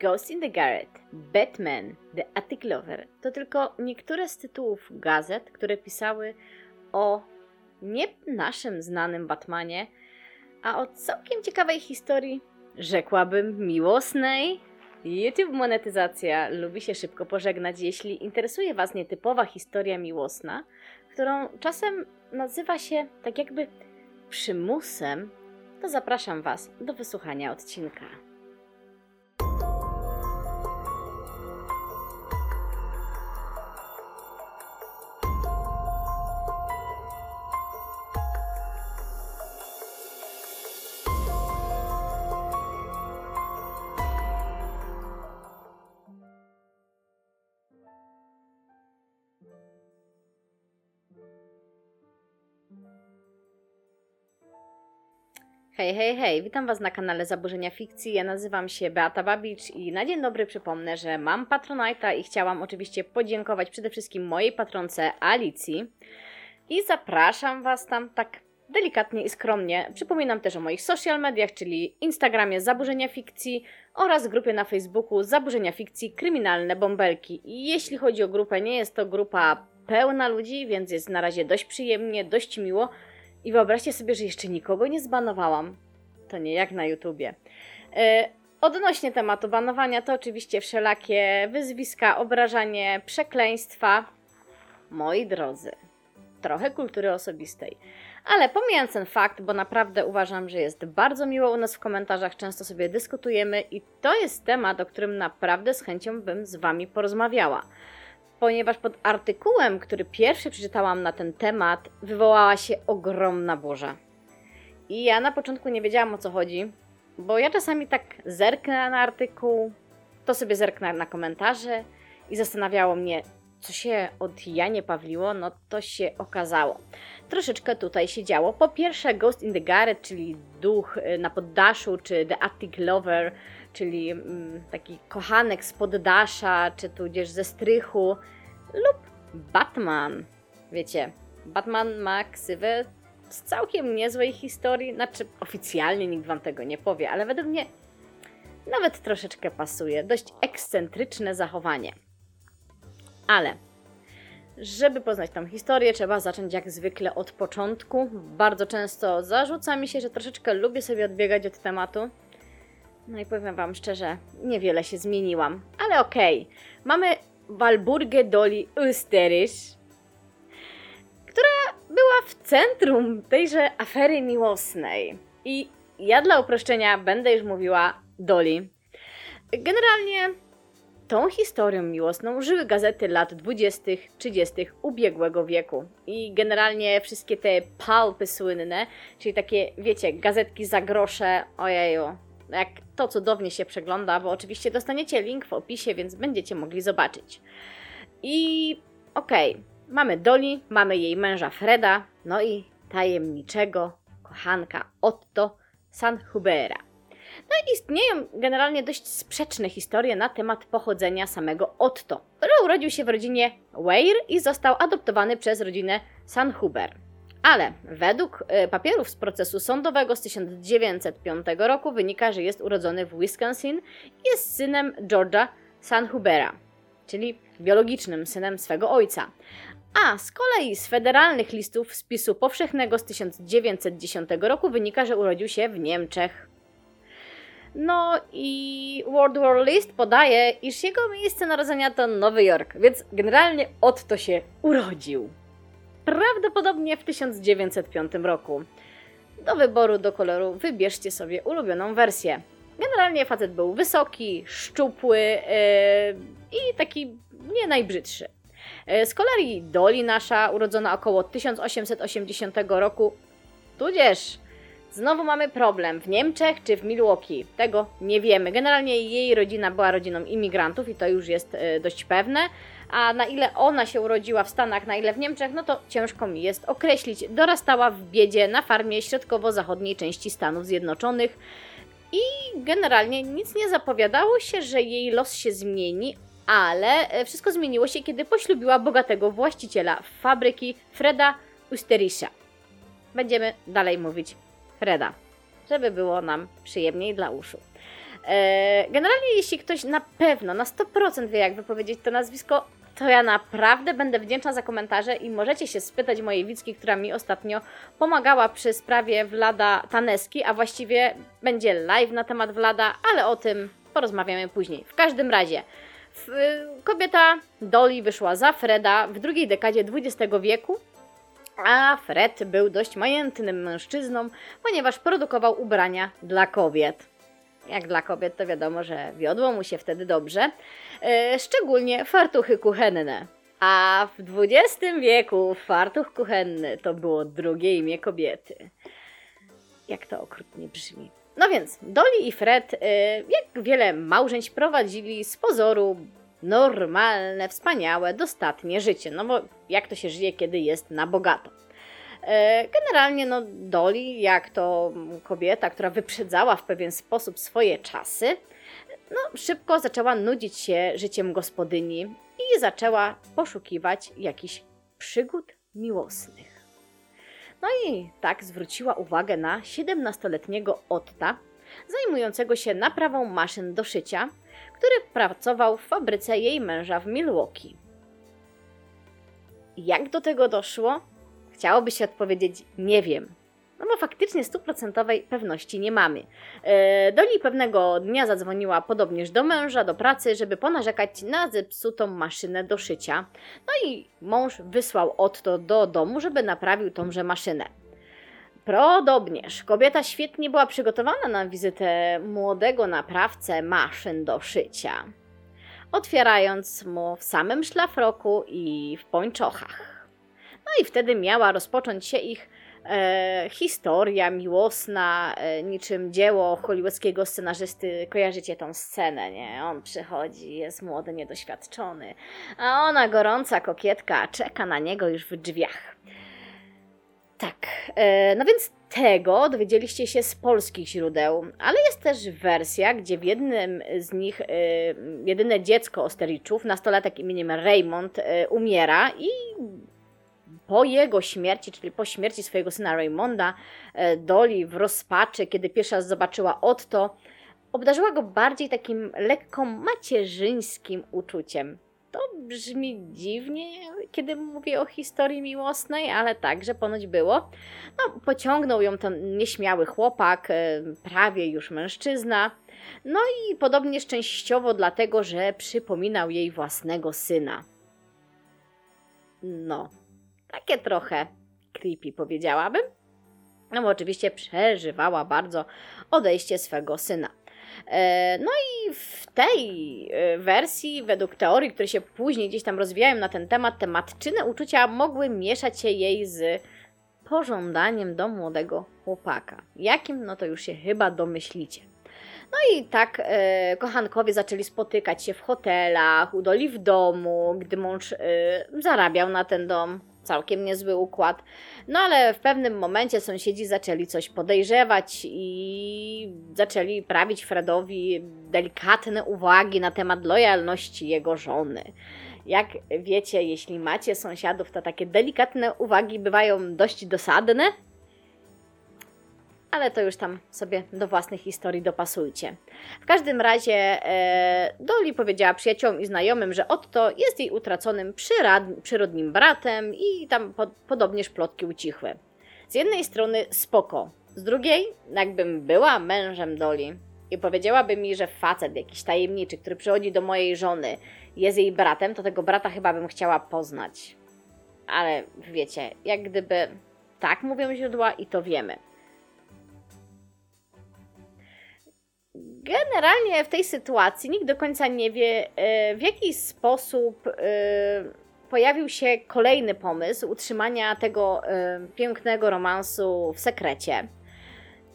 Ghost in the Garret, Batman, The Attic Lover to tylko niektóre z tytułów gazet, które pisały o nie naszym znanym Batmanie, a o całkiem ciekawej historii, rzekłabym miłosnej. YouTube monetyzacja lubi się szybko pożegnać. Jeśli interesuje Was nietypowa historia miłosna, którą czasem nazywa się tak jakby przymusem, to zapraszam Was do wysłuchania odcinka. Hej, hej, hej, witam Was na kanale Zaburzenia Fikcji. Ja nazywam się Beata Babicz i na dzień dobry przypomnę, że mam Patronite'a i chciałam oczywiście podziękować przede wszystkim mojej patronce Alicji. I zapraszam Was tam tak delikatnie i skromnie. Przypominam też o moich social mediach, czyli Instagramie Zaburzenia Fikcji oraz grupie na Facebooku Zaburzenia Fikcji Kryminalne Bąbelki. I jeśli chodzi o grupę, nie jest to grupa pełna ludzi, więc jest na razie dość przyjemnie, dość miło. I wyobraźcie sobie, że jeszcze nikogo nie zbanowałam. To nie jak na YouTubie. E, odnośnie tematu banowania, to oczywiście wszelakie wyzwiska, obrażanie, przekleństwa. Moi drodzy, trochę kultury osobistej. Ale pomijając ten fakt, bo naprawdę uważam, że jest bardzo miło u nas w komentarzach, często sobie dyskutujemy i to jest temat, o którym naprawdę z chęcią bym z Wami porozmawiała ponieważ pod artykułem, który pierwszy przeczytałam na ten temat, wywołała się ogromna burza. I ja na początku nie wiedziałam o co chodzi, bo ja czasami tak zerknę na artykuł, to sobie zerknę na komentarze i zastanawiało mnie, co się od Janie Pawliło, no to się okazało. Troszeczkę tutaj się działo. Po pierwsze, Ghost in the Garret, czyli duch y, na poddaszu, czy The Attic Lover, czyli mm, taki kochanek z poddasza, czy tudzież ze strychu, lub Batman. Wiecie, Batman ma ksywę z całkiem niezłej historii, znaczy oficjalnie nikt wam tego nie powie, ale według mnie nawet troszeczkę pasuje. Dość ekscentryczne zachowanie. Ale żeby poznać tą historię, trzeba zacząć jak zwykle od początku. Bardzo często zarzuca mi się, że troszeczkę lubię sobie odbiegać od tematu. No i powiem Wam szczerze, niewiele się zmieniłam, ale okej. Okay. Mamy Walburgę Doli Österreich, która była w centrum tejże afery miłosnej. I ja dla uproszczenia będę już mówiła Doli. Generalnie tą historią miłosną żyły gazety lat 20., 30. ubiegłego wieku. I generalnie wszystkie te palpy słynne, czyli takie, wiecie, gazetki za grosze, ojeju, jak to cudownie się przegląda, bo oczywiście dostaniecie link w opisie, więc będziecie mogli zobaczyć. I okej, okay, mamy Doli, mamy jej męża Freda, no i tajemniczego kochanka Otto Sanhubera. No i istnieją generalnie dość sprzeczne historie na temat pochodzenia samego Otto, który urodził się w rodzinie Weir i został adoptowany przez rodzinę Sanhuber. Ale według e, papierów z procesu sądowego z 1905 roku wynika, że jest urodzony w Wisconsin i jest synem George'a Sanhubera, czyli biologicznym synem swego ojca. A z kolei z federalnych listów spisu powszechnego z 1910 roku wynika, że urodził się w Niemczech. No i World War List podaje, iż jego miejsce narodzenia to Nowy Jork, więc generalnie Otto się urodził prawdopodobnie w 1905 roku. Do wyboru do koloru wybierzcie sobie ulubioną wersję. Generalnie facet był wysoki, szczupły yy, i taki nie najbrzydszy. Yy, z kolei Doli nasza, urodzona około 1880 roku, tudzież znowu mamy problem w Niemczech czy w Milwaukee. Tego nie wiemy. Generalnie jej rodzina była rodziną imigrantów i to już jest yy, dość pewne a na ile ona się urodziła w Stanach, na ile w Niemczech, no to ciężko mi jest określić. Dorastała w biedzie na farmie środkowo-zachodniej części Stanów Zjednoczonych i generalnie nic nie zapowiadało się, że jej los się zmieni, ale e, wszystko zmieniło się, kiedy poślubiła bogatego właściciela fabryki Freda Usterisha. Będziemy dalej mówić Freda, żeby było nam przyjemniej dla uszu. E, generalnie, jeśli ktoś na pewno, na 100% wie, jak wypowiedzieć to nazwisko, to ja naprawdę będę wdzięczna za komentarze i możecie się spytać mojej Wicki, która mi ostatnio pomagała przy sprawie Vlada Taneski, a właściwie będzie live na temat Vlada, ale o tym porozmawiamy później. W każdym razie, kobieta Dolly wyszła za Freda w drugiej dekadzie XX wieku, a Fred był dość majętnym mężczyzną, ponieważ produkował ubrania dla kobiet. Jak dla kobiet, to wiadomo, że wiodło mu się wtedy dobrze, e, szczególnie fartuchy kuchenne. A w XX wieku fartuch kuchenny to było drugie imię kobiety. Jak to okrutnie brzmi. No więc, Dolly i Fred, e, jak wiele małżeństw, prowadzili z pozoru normalne, wspaniałe, dostatnie życie. No bo jak to się żyje, kiedy jest na bogato? E, generalnie, no, Dolly, jak to kobieta, która wyprzedzała w pewien sposób swoje czasy, no, szybko zaczęła nudzić się życiem gospodyni i zaczęła poszukiwać jakichś przygód miłosnych. No i tak zwróciła uwagę na 17-letniego Otta, zajmującego się naprawą maszyn do szycia, który pracował w fabryce jej męża w Milwaukee. Jak do tego doszło? Chciałoby się odpowiedzieć nie wiem. No bo faktycznie stuprocentowej pewności nie mamy. E, Doli pewnego dnia zadzwoniła podobnież do męża, do pracy, żeby ponarzekać na zepsutą maszynę do szycia. No i mąż wysłał Otto do domu, żeby naprawił tąże maszynę. Podobnież kobieta świetnie była przygotowana na wizytę młodego naprawcę maszyn do szycia, otwierając mu w samym szlafroku i w pończochach. No i wtedy miała rozpocząć się ich e, historia miłosna, e, niczym dzieło hollywoodzkiego scenarzysty. Kojarzycie tą scenę, nie? On przychodzi, jest młody, niedoświadczony, a ona, gorąca kokietka, czeka na niego już w drzwiach. Tak, e, no więc tego dowiedzieliście się z polskich źródeł, ale jest też wersja, gdzie w jednym z nich e, jedyne dziecko Ostericzów, nastolatek imieniem Raymond, e, umiera i po jego śmierci, czyli po śmierci swojego syna Raymonda, Dolly w rozpaczy, kiedy pierwszy raz zobaczyła Otto, obdarzyła go bardziej takim lekko macierzyńskim uczuciem. To brzmi dziwnie, kiedy mówię o historii miłosnej, ale tak, że ponoć było. No, pociągnął ją ten nieśmiały chłopak, e, prawie już mężczyzna. No i podobnie szczęściowo dlatego, że przypominał jej własnego syna. No, takie trochę creepy powiedziałabym. No bo oczywiście przeżywała bardzo odejście swego syna. E, no i w tej e, wersji, według teorii, które się później gdzieś tam rozwijają na ten temat, te matczyne uczucia mogły mieszać się jej z pożądaniem do młodego chłopaka. Jakim? No to już się chyba domyślicie. No i tak e, kochankowie zaczęli spotykać się w hotelach, udoli w domu, gdy mąż e, zarabiał na ten dom całkiem niezły układ. No ale w pewnym momencie sąsiedzi zaczęli coś podejrzewać i zaczęli prawić Fredowi delikatne uwagi na temat lojalności jego żony. Jak wiecie, jeśli macie sąsiadów, to takie delikatne uwagi bywają dość dosadne, ale to już tam sobie do własnych historii dopasujcie. W każdym razie e, Dolly powiedziała przyjaciołom i znajomym, że Otto jest jej utraconym przyrad, przyrodnim bratem i tam po, podobnież plotki ucichły. Z jednej strony spoko, z drugiej, jakbym była mężem Dolly i powiedziałaby mi, że facet jakiś tajemniczy, który przychodzi do mojej żony, jest jej bratem, to tego brata chyba bym chciała poznać. Ale wiecie, jak gdyby tak mówią źródła i to wiemy. Generalnie w tej sytuacji nikt do końca nie wie, e, w jaki sposób e, pojawił się kolejny pomysł utrzymania tego e, pięknego romansu w sekrecie.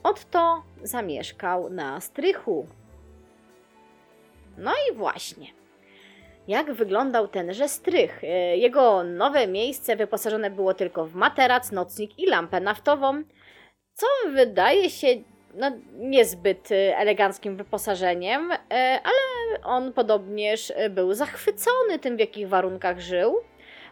Otto zamieszkał na strychu. No i właśnie. Jak wyglądał tenże strych? Jego nowe miejsce wyposażone było tylko w materac, nocnik i lampę naftową, co wydaje się no, niezbyt y, eleganckim wyposażeniem, y, ale on podobnież był zachwycony tym, w jakich warunkach żył.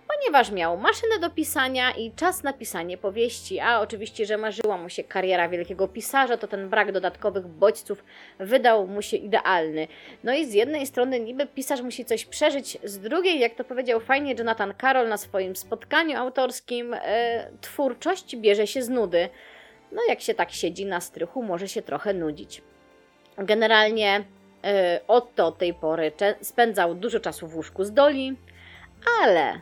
ponieważ miał maszynę do pisania i czas na pisanie powieści, a oczywiście, że marzyła mu się kariera wielkiego pisarza, to ten brak dodatkowych bodźców wydał mu się idealny. No i z jednej strony niby pisarz musi coś przeżyć, z drugiej, jak to powiedział fajnie Jonathan Carroll na swoim spotkaniu autorskim, twórczość bierze się z nudy. No jak się tak siedzi na strychu, może się trochę nudzić. Generalnie e, Otto od tej pory spędzał dużo czasu w łóżku z Doli, ale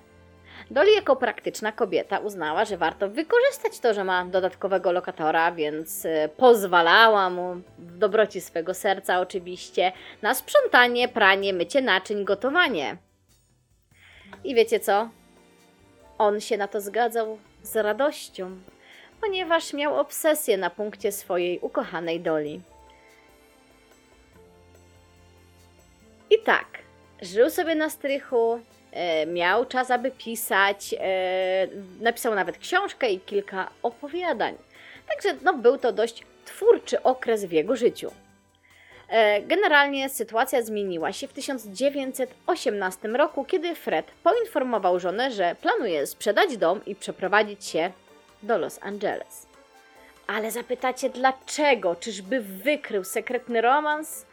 Dolly jako praktyczna kobieta uznała, że warto wykorzystać to, że ma dodatkowego lokatora, więc e, pozwalała mu, w dobroci swego serca oczywiście, na sprzątanie, pranie, mycie naczyń, gotowanie. I wiecie co? On się na to zgadzał z radością, ponieważ miał obsesję na punkcie swojej ukochanej Doli. I tak, żył sobie na strychu, e, miał czas, aby pisać, e, napisał nawet książkę i kilka opowiadań. Także no, był to dość twórczy okres w jego życiu. E, Generalnie sytuacja zmieniła się w 1918 roku, kiedy Fred poinformował żonę, że planuje sprzedać dom i przeprowadzić się do Los Angeles. Ale zapytacie dlaczego? Czyżby wykrył sekretny romans?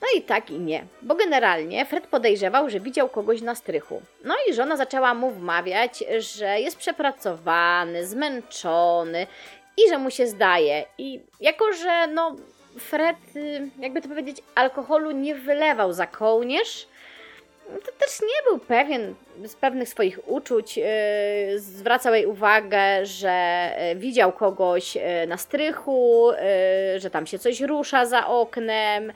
No i tak i nie, bo generalnie Fred podejrzewał, że widział kogoś na strychu. No i żona zaczęła mu wmawiać, że jest przepracowany, zmęczony i że mu się zdaje. I jako, że no Fred, y, jakby to powiedzieć, alkoholu nie wylewał za kołnierz, to też nie był pewien z pewnych swoich uczuć. Yy, zwracał jej uwagę, że yy, widział kogoś yy, na strychu, że tam się coś rusza za oknem.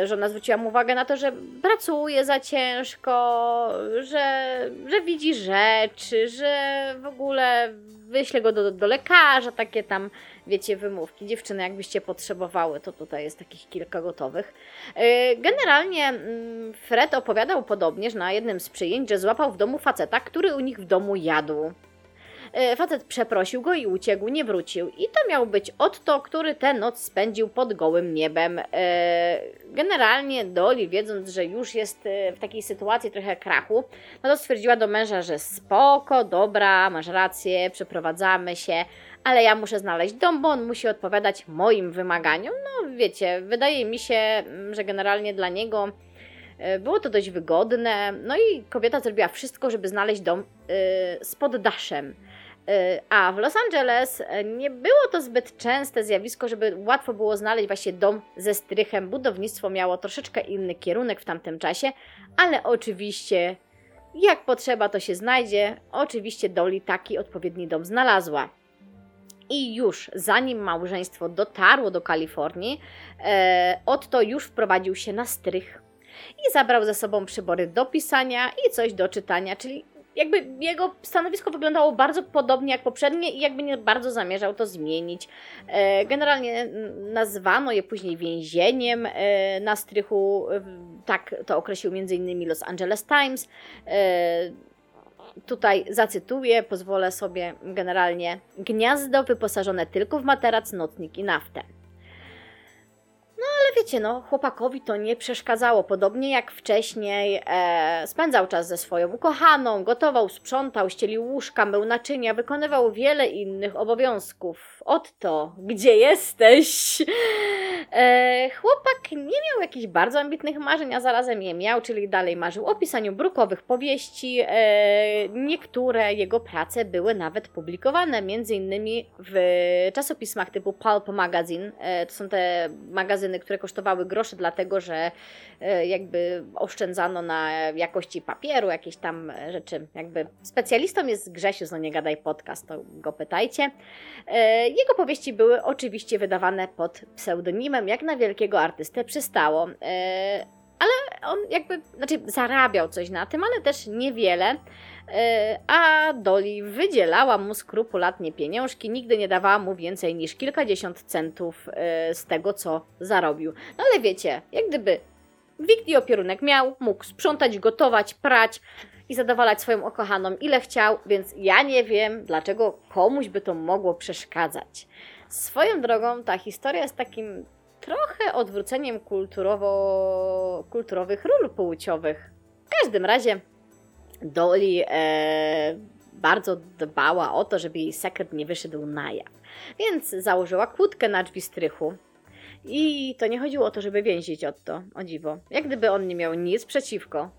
yy, Żona zwróciła mu uwagę na to, że pracuje za ciężko, że, że widzi rzeczy, że w ogóle wyśle go do, do lekarza, takie tam, wiecie, wymówki. Dziewczyny, jakbyście potrzebowały, to tutaj jest takich kilka gotowych. Yy, Generalnie mm, Fred opowiadał podobnież na jednym z przyjęć, że złapał w domu faceta, który u nich w domu jadł. Yy, Facet przeprosił go i uciekł, nie wrócił. I to miał być Otto, który tę noc spędził pod gołym niebem. Yy, Generalnie Dolly, wiedząc, że już jest w takiej sytuacji trochę krachu, no to stwierdziła do męża, że spoko, dobra, masz rację, przeprowadzamy się, ale ja muszę znaleźć dom, bo on musi odpowiadać moim wymaganiom. No wiecie, wydaje mi się, mm, że generalnie dla niego e, było to dość wygodne. No i kobieta zrobiła wszystko, żeby znaleźć dom z poddaszem. E, A w Los Angeles nie było to zbyt częste zjawisko, żeby łatwo było znaleźć właśnie dom ze strychem. Budownictwo miało troszeczkę inny kierunek w tamtym czasie, ale oczywiście jak potrzeba to się znajdzie. Oczywiście Dolly taki odpowiedni dom znalazła. I już zanim małżeństwo dotarło do Kalifornii, e, Otto już wprowadził się na strych i zabrał ze sobą przybory do pisania i coś do czytania, czyli jakby jego stanowisko wyglądało bardzo podobnie jak poprzednie i jakby nie bardzo zamierzał to zmienić. E, Generalnie nazwano je później więzieniem e, na strychu, e, tak to określił m.in. Los Angeles Times. Tutaj zacytuję, pozwolę sobie generalnie gniazdo wyposażone tylko w materac, nocnik i naftę. No ale wiecie, no chłopakowi to nie przeszkadzało. Podobnie jak wcześniej e, spędzał czas ze swoją ukochaną, gotował, sprzątał, ścielił łóżka, mył naczynia, wykonywał wiele innych obowiązków. Otto, gdzie jesteś? E, chłopak nie miał jakichś bardzo ambitnych marzeń, a zarazem je miał, czyli dalej marzył o pisaniu brukowych powieści. E, niektóre jego prace były nawet publikowane, między innymi w czasopismach typu Pulp Magazine. E, to są te magazyny, które kosztowały grosze, dlatego że e, jakby oszczędzano na jakości papieru, jakieś tam rzeczy. Jakby specjalistą jest Grzesiu, no nie gadaj podcast, to go pytajcie. E, Jego powieści były oczywiście wydawane pod pseudonimem, jak na wielkiego artystę przystało. E, Ale on jakby, znaczy zarabiał coś na tym, ale też niewiele. E, A Dolly wydzielała mu skrupulatnie pieniążki, nigdy nie dawała mu więcej niż kilkadziesiąt centów e, z tego, co zarobił. No ale wiecie, jak gdyby wikt i opierunek miał, mógł sprzątać, gotować, prać i zadowalać swoją ukochaną ile chciał, więc ja nie wiem, dlaczego komuś by to mogło przeszkadzać. Swoją drogą ta historia jest takim trochę odwróceniem kulturowo, kulturowych ról płciowych. W każdym razie Dolly e, bardzo dbała o to, żeby jej sekret nie wyszedł na jaw. Więc założyła kłódkę na drzwi strychu. I to nie chodziło o to, żeby więzić Otto, o dziwo. Jak gdyby on nie miał nic przeciwko.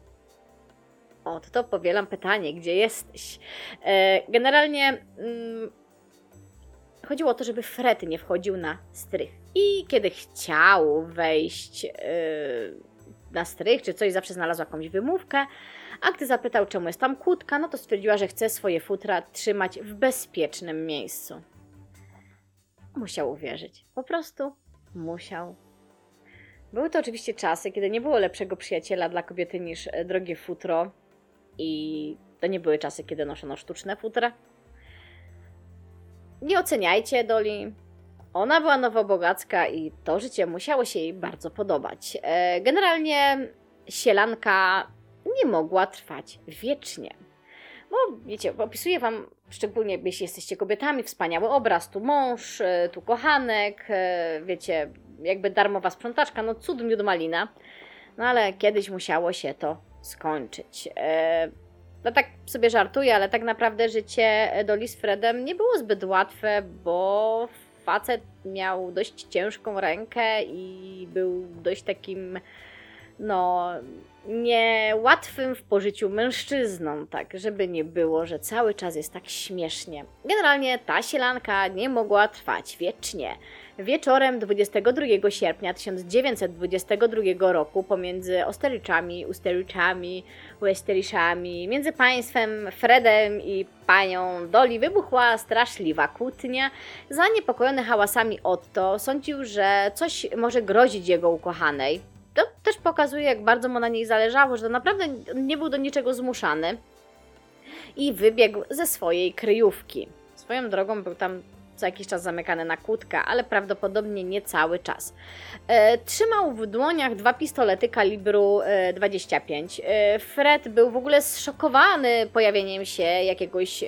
Otto, powielam pytanie, gdzie jesteś? E, generalnie mm, chodziło o to, żeby Fred nie wchodził na strych. I kiedy chciał wejść yy, na strych czy coś, zawsze znalazła jakąś wymówkę. A gdy zapytał, czemu jest tam kłódka, no to stwierdziła, że chce swoje futra trzymać w bezpiecznym miejscu. Musiał uwierzyć. Po prostu musiał. Były to oczywiście czasy, kiedy nie było lepszego przyjaciela dla kobiety niż e, drogie futro. I to nie były czasy, kiedy noszono sztuczne futra. Nie oceniajcie Doli. Ona była nowobogacka i to życie musiało się jej bardzo podobać. E, Generalnie sielanka nie mogła trwać wiecznie. Bo wiecie, opisuję wam, szczególnie jeśli jesteście kobietami, wspaniały obraz, tu mąż, e, tu kochanek, e, wiecie, jakby darmowa sprzątaczka, no cud miód malina. No ale kiedyś musiało się to skończyć. E, No tak sobie żartuję, ale tak naprawdę życie Doli z Fredem nie było zbyt łatwe, bo facet miał dość ciężką rękę i był dość takim, no, niełatwym w pożyciu mężczyzną, tak, żeby nie było, że cały czas jest tak śmiesznie. Generalnie ta sielanka nie mogła trwać wiecznie. Wieczorem 22 sierpnia 1922 roku pomiędzy Osteryczami, Usteryczami, Westeriszami, między państwem Fredem i panią Doli wybuchła straszliwa kłótnia. Zaniepokojony hałasami Otto sądził, że coś może grozić jego ukochanej. To też pokazuje, jak bardzo mu na niej zależało, że to naprawdę nie był do niczego zmuszany. I wybiegł ze swojej kryjówki. Swoją drogą był tam co jakiś czas zamykany na kłódkę, ale prawdopodobnie nie cały czas. E, trzymał w dłoniach dwa pistolety kalibru e, 25. E, Fred był w ogóle zszokowany pojawieniem się jakiegoś e,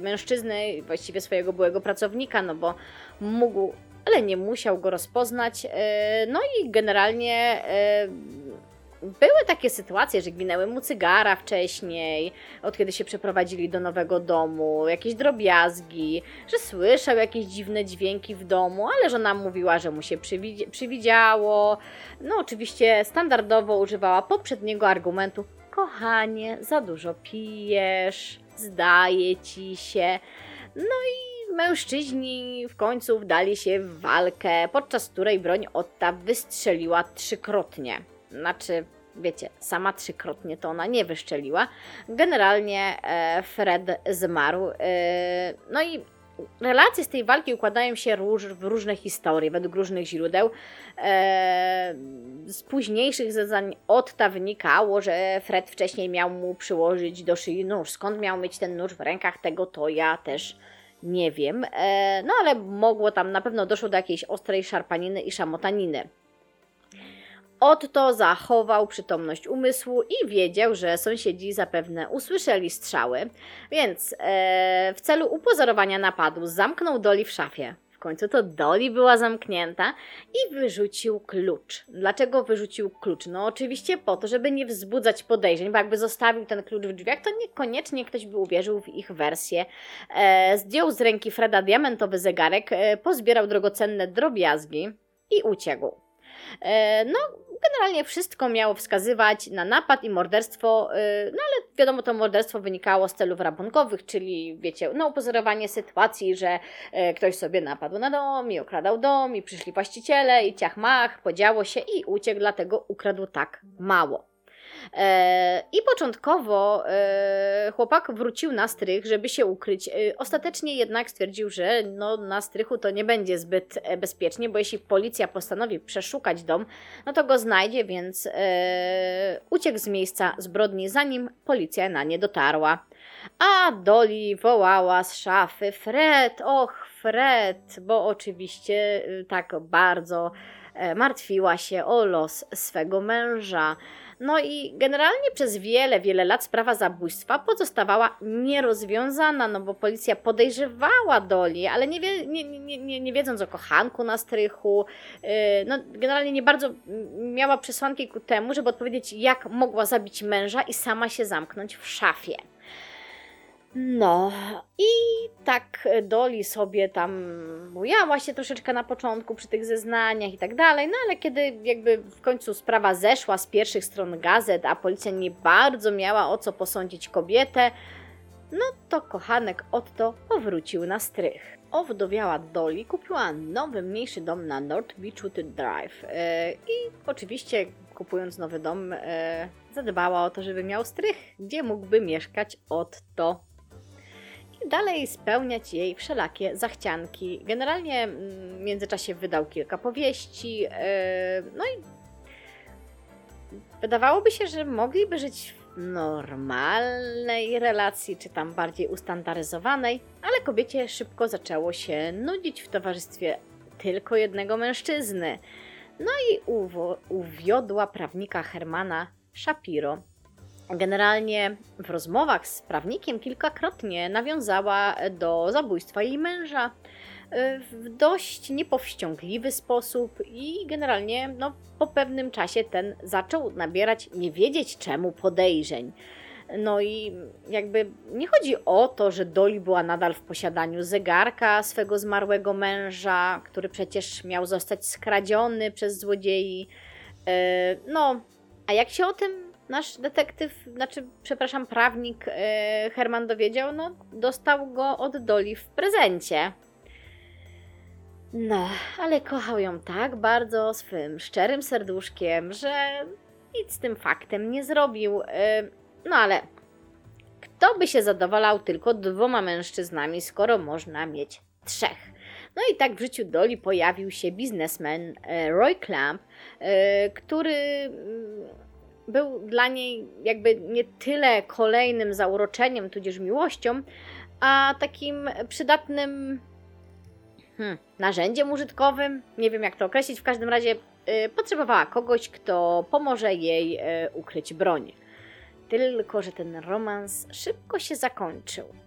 mężczyzny, właściwie swojego byłego pracownika, no bo mógł, ale nie musiał go rozpoznać. E, no i generalnie e, były takie sytuacje, że gwinęły mu cygara wcześniej, od kiedy się przeprowadzili do nowego domu, jakieś drobiazgi, że słyszał jakieś dziwne dźwięki w domu, ale żona mówiła, że mu się przywidzi- przywidziało. No oczywiście standardowo używała poprzedniego argumentu: kochanie, za dużo pijesz, zdaje ci się. No i mężczyźni w końcu wdali się w walkę, podczas której broń Otta wystrzeliła trzykrotnie. Znaczy, wiecie, sama trzykrotnie to ona nie wyszczeliła. Generalnie e, Fred zmarł. E, no i relacje z tej walki układają się róż, w różne historie, według różnych źródeł. E, z późniejszych zeznań Otta wynikało, że Fred wcześniej miał mu przyłożyć do szyi nóż. Skąd miał mieć ten nóż w rękach, tego to ja też nie wiem. E, no ale mogło tam, na pewno doszło do jakiejś ostrej szarpaniny i szamotaniny. Otto zachował przytomność umysłu i wiedział, że sąsiedzi zapewne usłyszeli strzały, więc e, w celu upozorowania napadu zamknął Doli w szafie. Końcu to Doli była zamknięta i wyrzucił klucz. Dlaczego wyrzucił klucz? No oczywiście po to, żeby nie wzbudzać podejrzeń, bo jakby zostawił ten klucz w drzwiach, to niekoniecznie ktoś by uwierzył w ich wersję. E, zdjął z ręki Freda diamentowy zegarek, e, pozbierał drogocenne drobiazgi i uciekł. E, No, generalnie wszystko miało wskazywać na napad i morderstwo, y, no ale wiadomo, to morderstwo wynikało z celów rabunkowych, czyli wiecie, no upozorowanie sytuacji, że e, ktoś sobie napadł na dom i okradał dom i przyszli właściciele i ciach mach, podziało się i uciekł, dlatego ukradł tak mało. E, I początkowo e, chłopak wrócił na strych, żeby się ukryć. E, Ostatecznie jednak stwierdził, że no, na strychu to nie będzie zbyt bezpiecznie, bo jeśli policja postanowi przeszukać dom, no to go znajdzie, więc uciekł z miejsca zbrodni, zanim policja na nie dotarła. A Doli wołała z szafy: Fred, och, Fred, bo oczywiście tak bardzo martwiła się o los swego męża. No i generalnie przez wiele, wiele lat sprawa zabójstwa pozostawała nierozwiązana, no bo policja podejrzewała Doli, ale nie, wie, nie, nie, nie, nie wiedząc o kochanku na strychu, yy, no generalnie nie bardzo miała przesłanki ku temu, żeby odpowiedzieć, jak mogła zabić męża i sama się zamknąć w szafie. No i tak Doli sobie tam bujała się troszeczkę na początku przy tych zeznaniach i tak dalej, no ale kiedy jakby w końcu sprawa zeszła z pierwszych stron gazet, a policja nie bardzo miała o co posądzić kobietę, no to kochanek Otto powrócił na strych. Owdowiała Doli kupiła nowy, mniejszy dom na North Beachwood Drive yy, i oczywiście kupując nowy dom yy, zadbała o to, żeby miał strych, gdzie mógłby mieszkać Otto i dalej spełniać jej wszelakie zachcianki. Generalnie mm, w międzyczasie wydał kilka powieści, yy, no i wydawałoby się, że mogliby żyć w normalnej relacji, czy tam bardziej ustandaryzowanej, ale kobiecie szybko zaczęło się nudzić w towarzystwie tylko jednego mężczyzny. No i uwiodła prawnika Hermana Shapiro Generalnie w rozmowach z prawnikiem kilkakrotnie nawiązała do zabójstwa jej męża y, w dość niepowściągliwy sposób i generalnie no, po pewnym czasie ten zaczął nabierać nie wiedzieć czemu podejrzeń. No i jakby nie chodzi o to, że Doli była nadal w posiadaniu zegarka swego zmarłego męża, który przecież miał zostać skradziony przez złodziei. Y, no, a jak się o tym nasz detektyw, znaczy, przepraszam, prawnik e, Herman dowiedział, no, dostał go od Doli w prezencie. No, ale kochał ją tak bardzo swym szczerym serduszkiem, że nic z tym faktem nie zrobił. E, no ale kto by się zadowalał tylko dwoma mężczyznami, skoro można mieć trzech? No i tak w życiu Doli pojawił się biznesmen e, Roy Clamp, który mm, był dla niej jakby nie tyle kolejnym zauroczeniem, tudzież miłością, a takim przydatnym hmm, narzędziem użytkowym. Nie wiem, jak to określić. W każdym razie y, potrzebowała kogoś, kto pomoże jej y, ukryć broń. Tylko, że ten romans szybko się zakończył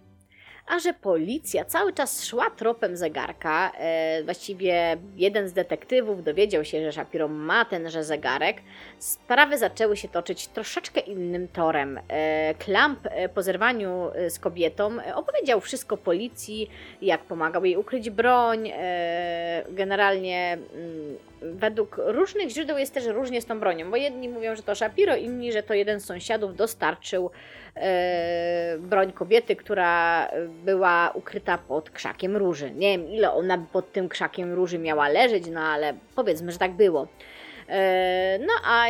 a że policja cały czas szła tropem zegarka. E, właściwie jeden z detektywów dowiedział się, że Shapiro ma tenże zegarek. Sprawy zaczęły się toczyć troszeczkę innym torem. E, Klamp e, po zerwaniu e, z kobietą e, opowiedział wszystko policji, jak pomagał jej ukryć broń. E, generalnie mm, według różnych źródeł jest też różnie z tą bronią, bo jedni mówią, że to Shapiro, inni, że to jeden z sąsiadów dostarczył broń kobiety, która była ukryta pod krzakiem róży. Nie wiem, ile ona pod tym krzakiem róży miała leżeć, no ale powiedzmy, że tak było. E, no a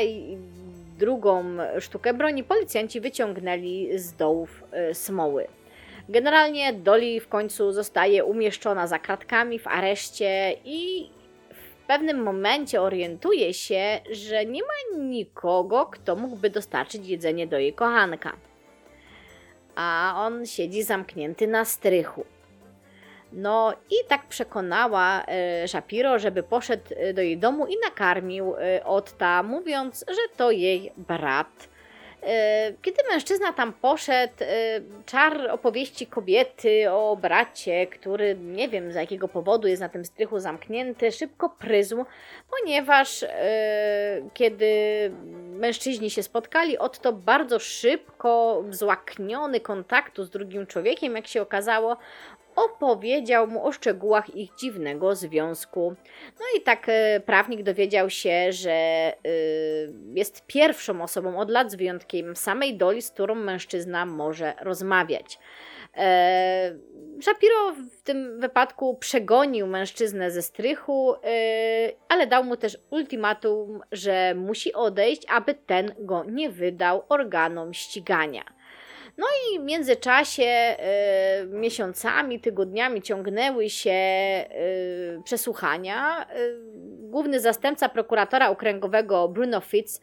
drugą sztukę broni policjanci wyciągnęli z dołów e, smoły. Generalnie Dolly w końcu zostaje umieszczona za kratkami w areszcie i pewnym momencie orientuje się, że nie ma nikogo, kto mógłby dostarczyć jedzenie do jej kochanka. A on siedzi zamknięty na strychu. No i tak przekonała e, Shapiro, żeby poszedł e, do jej domu i nakarmił e, Otta, mówiąc, że to jej brat. E, kiedy mężczyzna tam poszedł, e, czar opowieści kobiety o bracie, który nie wiem z jakiego powodu jest na tym strychu zamknięty, szybko pryzł, ponieważ e, kiedy mężczyźni się spotkali, Otto bardzo szybko, złakniony kontaktu z drugim człowiekiem, jak się okazało, opowiedział mu o szczegółach ich dziwnego związku. No i tak e, prawnik dowiedział się, że e, jest pierwszą osobą od lat z wyjątkiem samej Doli, z którą mężczyzna może rozmawiać. E, Shapiro w tym wypadku przegonił mężczyznę ze strychu, ale dał mu też ultimatum, że musi odejść, aby ten go nie wydał organom ścigania. No i w międzyczasie y, miesiącami, tygodniami ciągnęły się y, przesłuchania. Y, główny zastępca prokuratora okręgowego Bruno Fitz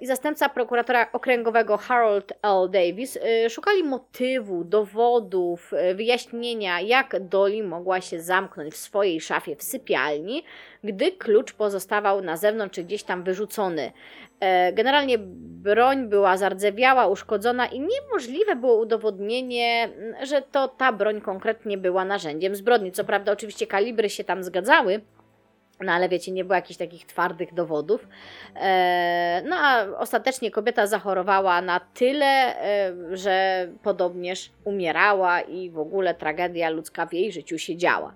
i zastępca prokuratora okręgowego Harold L. Davis e, szukali motywu, dowodów, e, wyjaśnienia, jak Dolly mogła się zamknąć w swojej szafie w sypialni, gdy klucz pozostawał na zewnątrz czy gdzieś tam wyrzucony. Generalnie broń była zardzewiała, uszkodzona i niemożliwe było udowodnienie, że to ta broń konkretnie była narzędziem zbrodni. Co prawda, oczywiście kalibry się tam zgadzały, no ale wiecie, nie było jakichś takich twardych dowodów. E, no a ostatecznie kobieta zachorowała na tyle, e, że podobnież umierała i w ogóle tragedia ludzka w jej życiu się działa.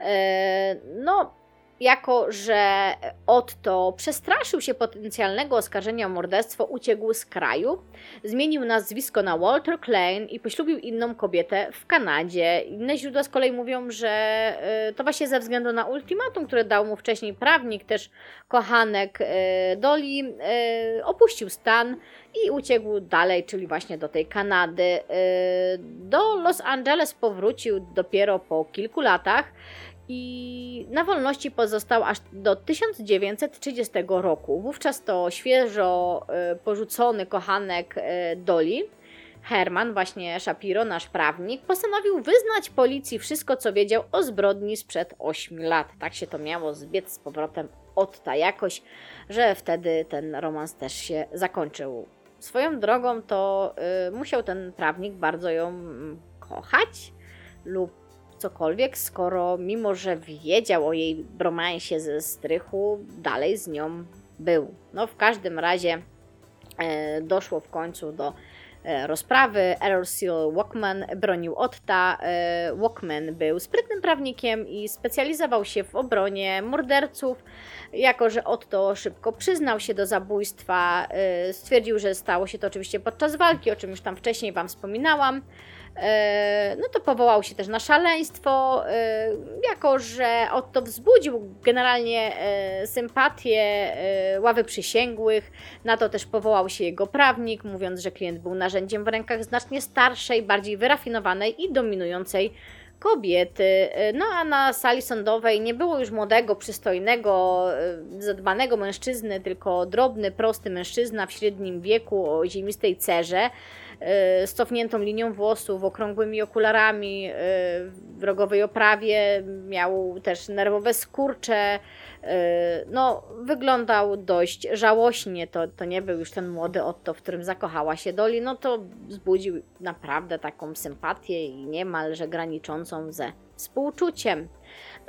E, no, jako że Otto przestraszył się potencjalnego oskarżenia o morderstwo, uciekł z kraju, zmienił nazwisko na Walter Klein i poślubił inną kobietę w Kanadzie. Inne źródła z kolei mówią, że e, to właśnie ze względu na ultimatum, które dał mu wcześniej prawnik, też kochanek e, Doli, e, opuścił stan i uciekł dalej, czyli właśnie do tej Kanady. Do Los Angeles powrócił dopiero po kilku latach i na wolności pozostał aż do 1930 roku. Wówczas to świeżo e, porzucony kochanek e, Doli, Herman, właśnie Shapiro, nasz prawnik, postanowił wyznać policji wszystko, co wiedział o zbrodni sprzed 8 lat. Tak się to miało zbiec z powrotem od ta jakoś, że wtedy ten romans też się zakończył. Swoją drogą to y, musiał ten prawnik bardzo ją mm, kochać lub cokolwiek, skoro mimo, że wiedział o jej bromansie ze strychu, dalej z nią był. No w każdym razie e, doszło w końcu do e, rozprawy. Errol Seal Walkman bronił Otta. E, Walkman był sprytnym prawnikiem i specjalizował się w obronie morderców. Jako, że Otto szybko przyznał się do zabójstwa, e, stwierdził, że stało się to oczywiście podczas walki, o czym już tam wcześniej Wam wspominałam. E, no to powołał się też na szaleństwo, e, jako że Otto wzbudził generalnie e, sympatię ławy przysięgłych. Na to też powołał się jego prawnik, mówiąc, że klient był narzędziem w rękach znacznie starszej, bardziej wyrafinowanej i dominującej kobiety. No a na sali sądowej nie było już młodego, przystojnego, zadbanego mężczyzny, tylko drobny, prosty mężczyzna w średnim wieku o ziemistej cerze z cofniętą linią włosów, okrągłymi okularami, w rogowej oprawie, miał też nerwowe skurcze. No, wyglądał dość żałośnie. To, to nie był już ten młody Otto, w którym zakochała się Doli. No to wzbudził naprawdę taką sympatię i niemalże graniczącą ze współczuciem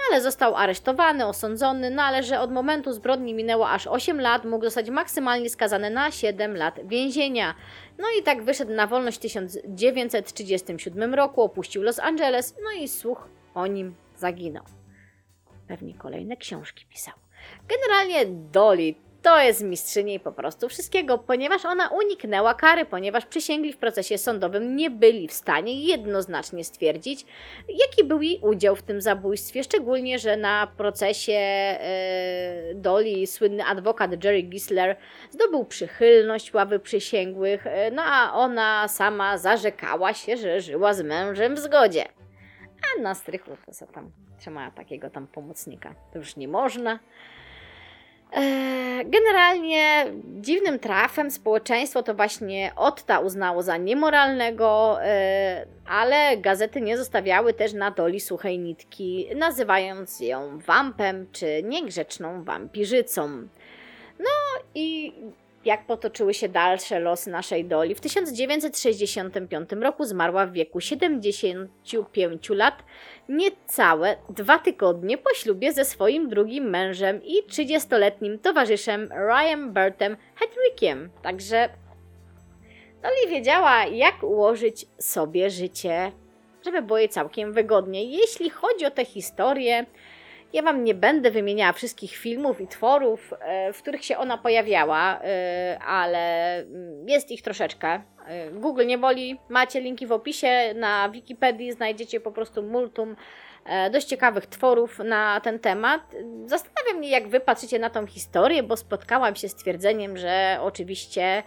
ale został aresztowany, osądzony, no ale że od momentu zbrodni minęło aż 8 lat, mógł zostać maksymalnie skazany na 7 lat więzienia. No i tak wyszedł na wolność w 1937 roku, opuścił Los Angeles, no i słuch o nim zaginął. Pewnie kolejne książki pisał. Generalnie Dolly to jest mistrzyni po prostu wszystkiego, ponieważ ona uniknęła kary, ponieważ przysięgli w procesie sądowym nie byli w stanie jednoznacznie stwierdzić, jaki był jej udział w tym zabójstwie, szczególnie, że na procesie e, Dolly słynny adwokat Jerry Gisler zdobył przychylność ławy przysięgłych, e, no a ona sama zarzekała się, że żyła z mężem w zgodzie. A na strychu to co tam trzymała takiego tam pomocnika. To już nie można. E, generalnie dziwnym trafem społeczeństwo to właśnie Otta uznało za niemoralnego, e, ale gazety nie zostawiały też na doli suchej nitki, nazywając ją wampem czy niegrzeczną wampirzycą. No i jak potoczyły się dalsze losy naszej doli. W 1965 roku zmarła w wieku 75 lat, niecałe dwa tygodnie po ślubie ze swoim drugim mężem i 30-letnim towarzyszem Ryan Burtem Hedrickiem. Także Dolly wiedziała, jak ułożyć sobie życie, żeby było jej całkiem wygodnie. Jeśli chodzi o tę historię, ja Wam nie będę wymieniała wszystkich filmów i tworów, e, w których się ona pojawiała, e, ale mm, jest ich troszeczkę. E, Google nie boli, macie linki w opisie, na Wikipedii znajdziecie po prostu multum dość ciekawych tworów na ten temat. Zastanawia mnie, jak wy patrzycie na tą historię, bo spotkałam się z twierdzeniem, że oczywiście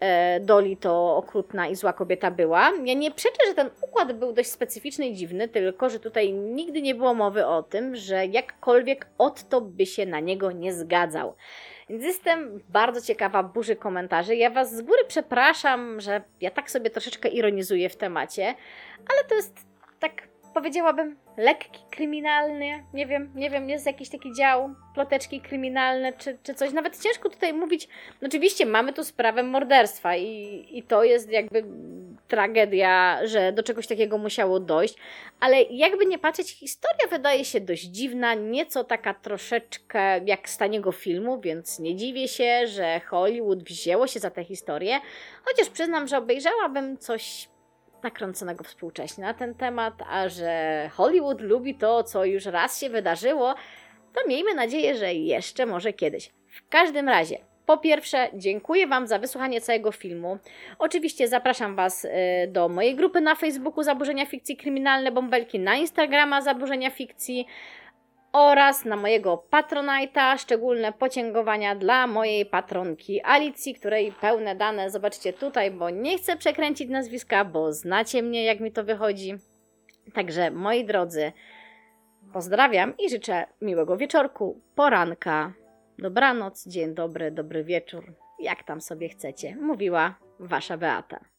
e, Doli to okrutna i zła kobieta była. Ja nie przeczę, że ten układ był dość specyficzny i dziwny, tylko że tutaj nigdy nie było mowy o tym, że jakkolwiek Otto by się na niego nie zgadzał. Więc jestem bardzo ciekawa burzy komentarzy. Ja Was z góry przepraszam, że ja tak sobie troszeczkę ironizuję w temacie, ale to jest tak powiedziałabym lekki, kryminalny, nie wiem, nie wiem, jest jakiś taki dział, ploteczki kryminalne czy, czy coś. Nawet ciężko tutaj mówić. No oczywiście mamy tu sprawę morderstwa i, i to jest jakby tragedia, że do czegoś takiego musiało dojść, ale jakby nie patrzeć, historia wydaje się dość dziwna, nieco taka troszeczkę jak z taniego filmu, więc nie dziwię się, że Hollywood wzięło się za tę historię, chociaż przyznam, że obejrzałabym coś nakręconego współcześnie na ten temat, a że Hollywood lubi to, co już raz się wydarzyło, to miejmy nadzieję, że jeszcze może kiedyś. W każdym razie, po pierwsze, dziękuję Wam za wysłuchanie całego filmu. Oczywiście zapraszam Was y, do mojej grupy na Facebooku Zaburzenia Fikcji Kryminalne Bąbelki, na Instagrama Zaburzenia Fikcji oraz na mojego Patronite'a. Szczególne podziękowania dla mojej patronki Alicji, której pełne dane zobaczcie tutaj, bo nie chcę przekręcić nazwiska, bo znacie mnie, jak mi to wychodzi. Także moi drodzy, pozdrawiam i życzę miłego wieczorku, poranka, dobranoc, dzień dobry, dobry wieczór, jak tam sobie chcecie. Mówiła Wasza Beata.